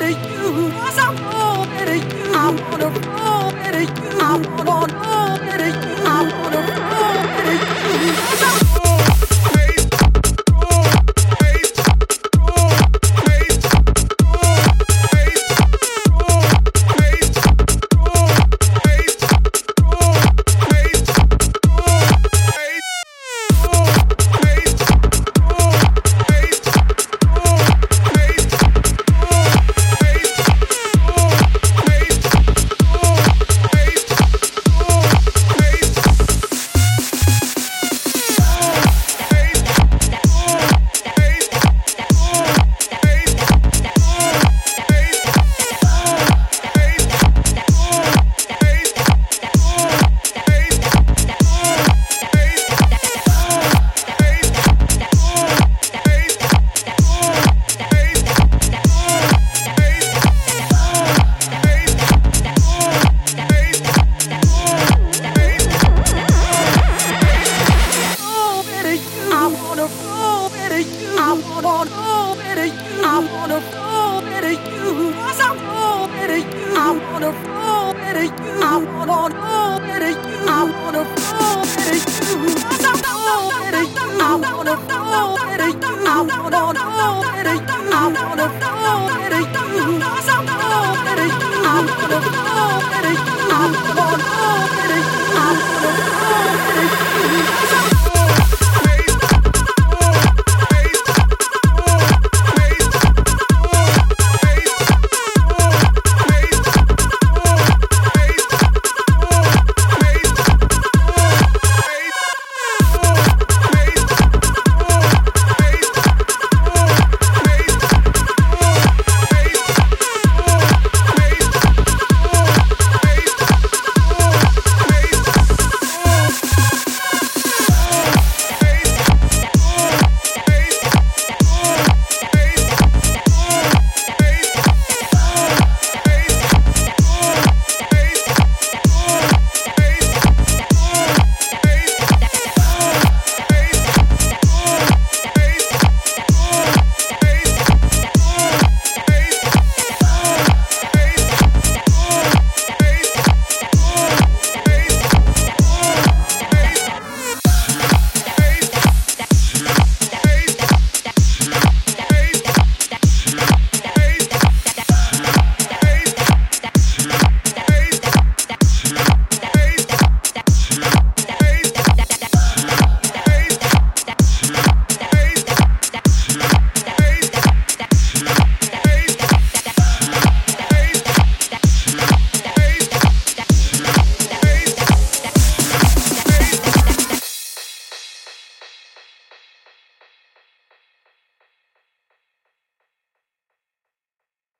better you. Cause I flow better you. I wanna flow better you. I wanna flow better you. I wanna wanna fall better you. Cause I fall better you. I wanna fall better you. I wanna fall better you. I wanna fall better you. Cause I better you. I wanna fall better you. I wanna fall better you. I wanna fall better you. Cause I fall better you. I wanna fall better you. I wanna fall better you. I wanna fall better you.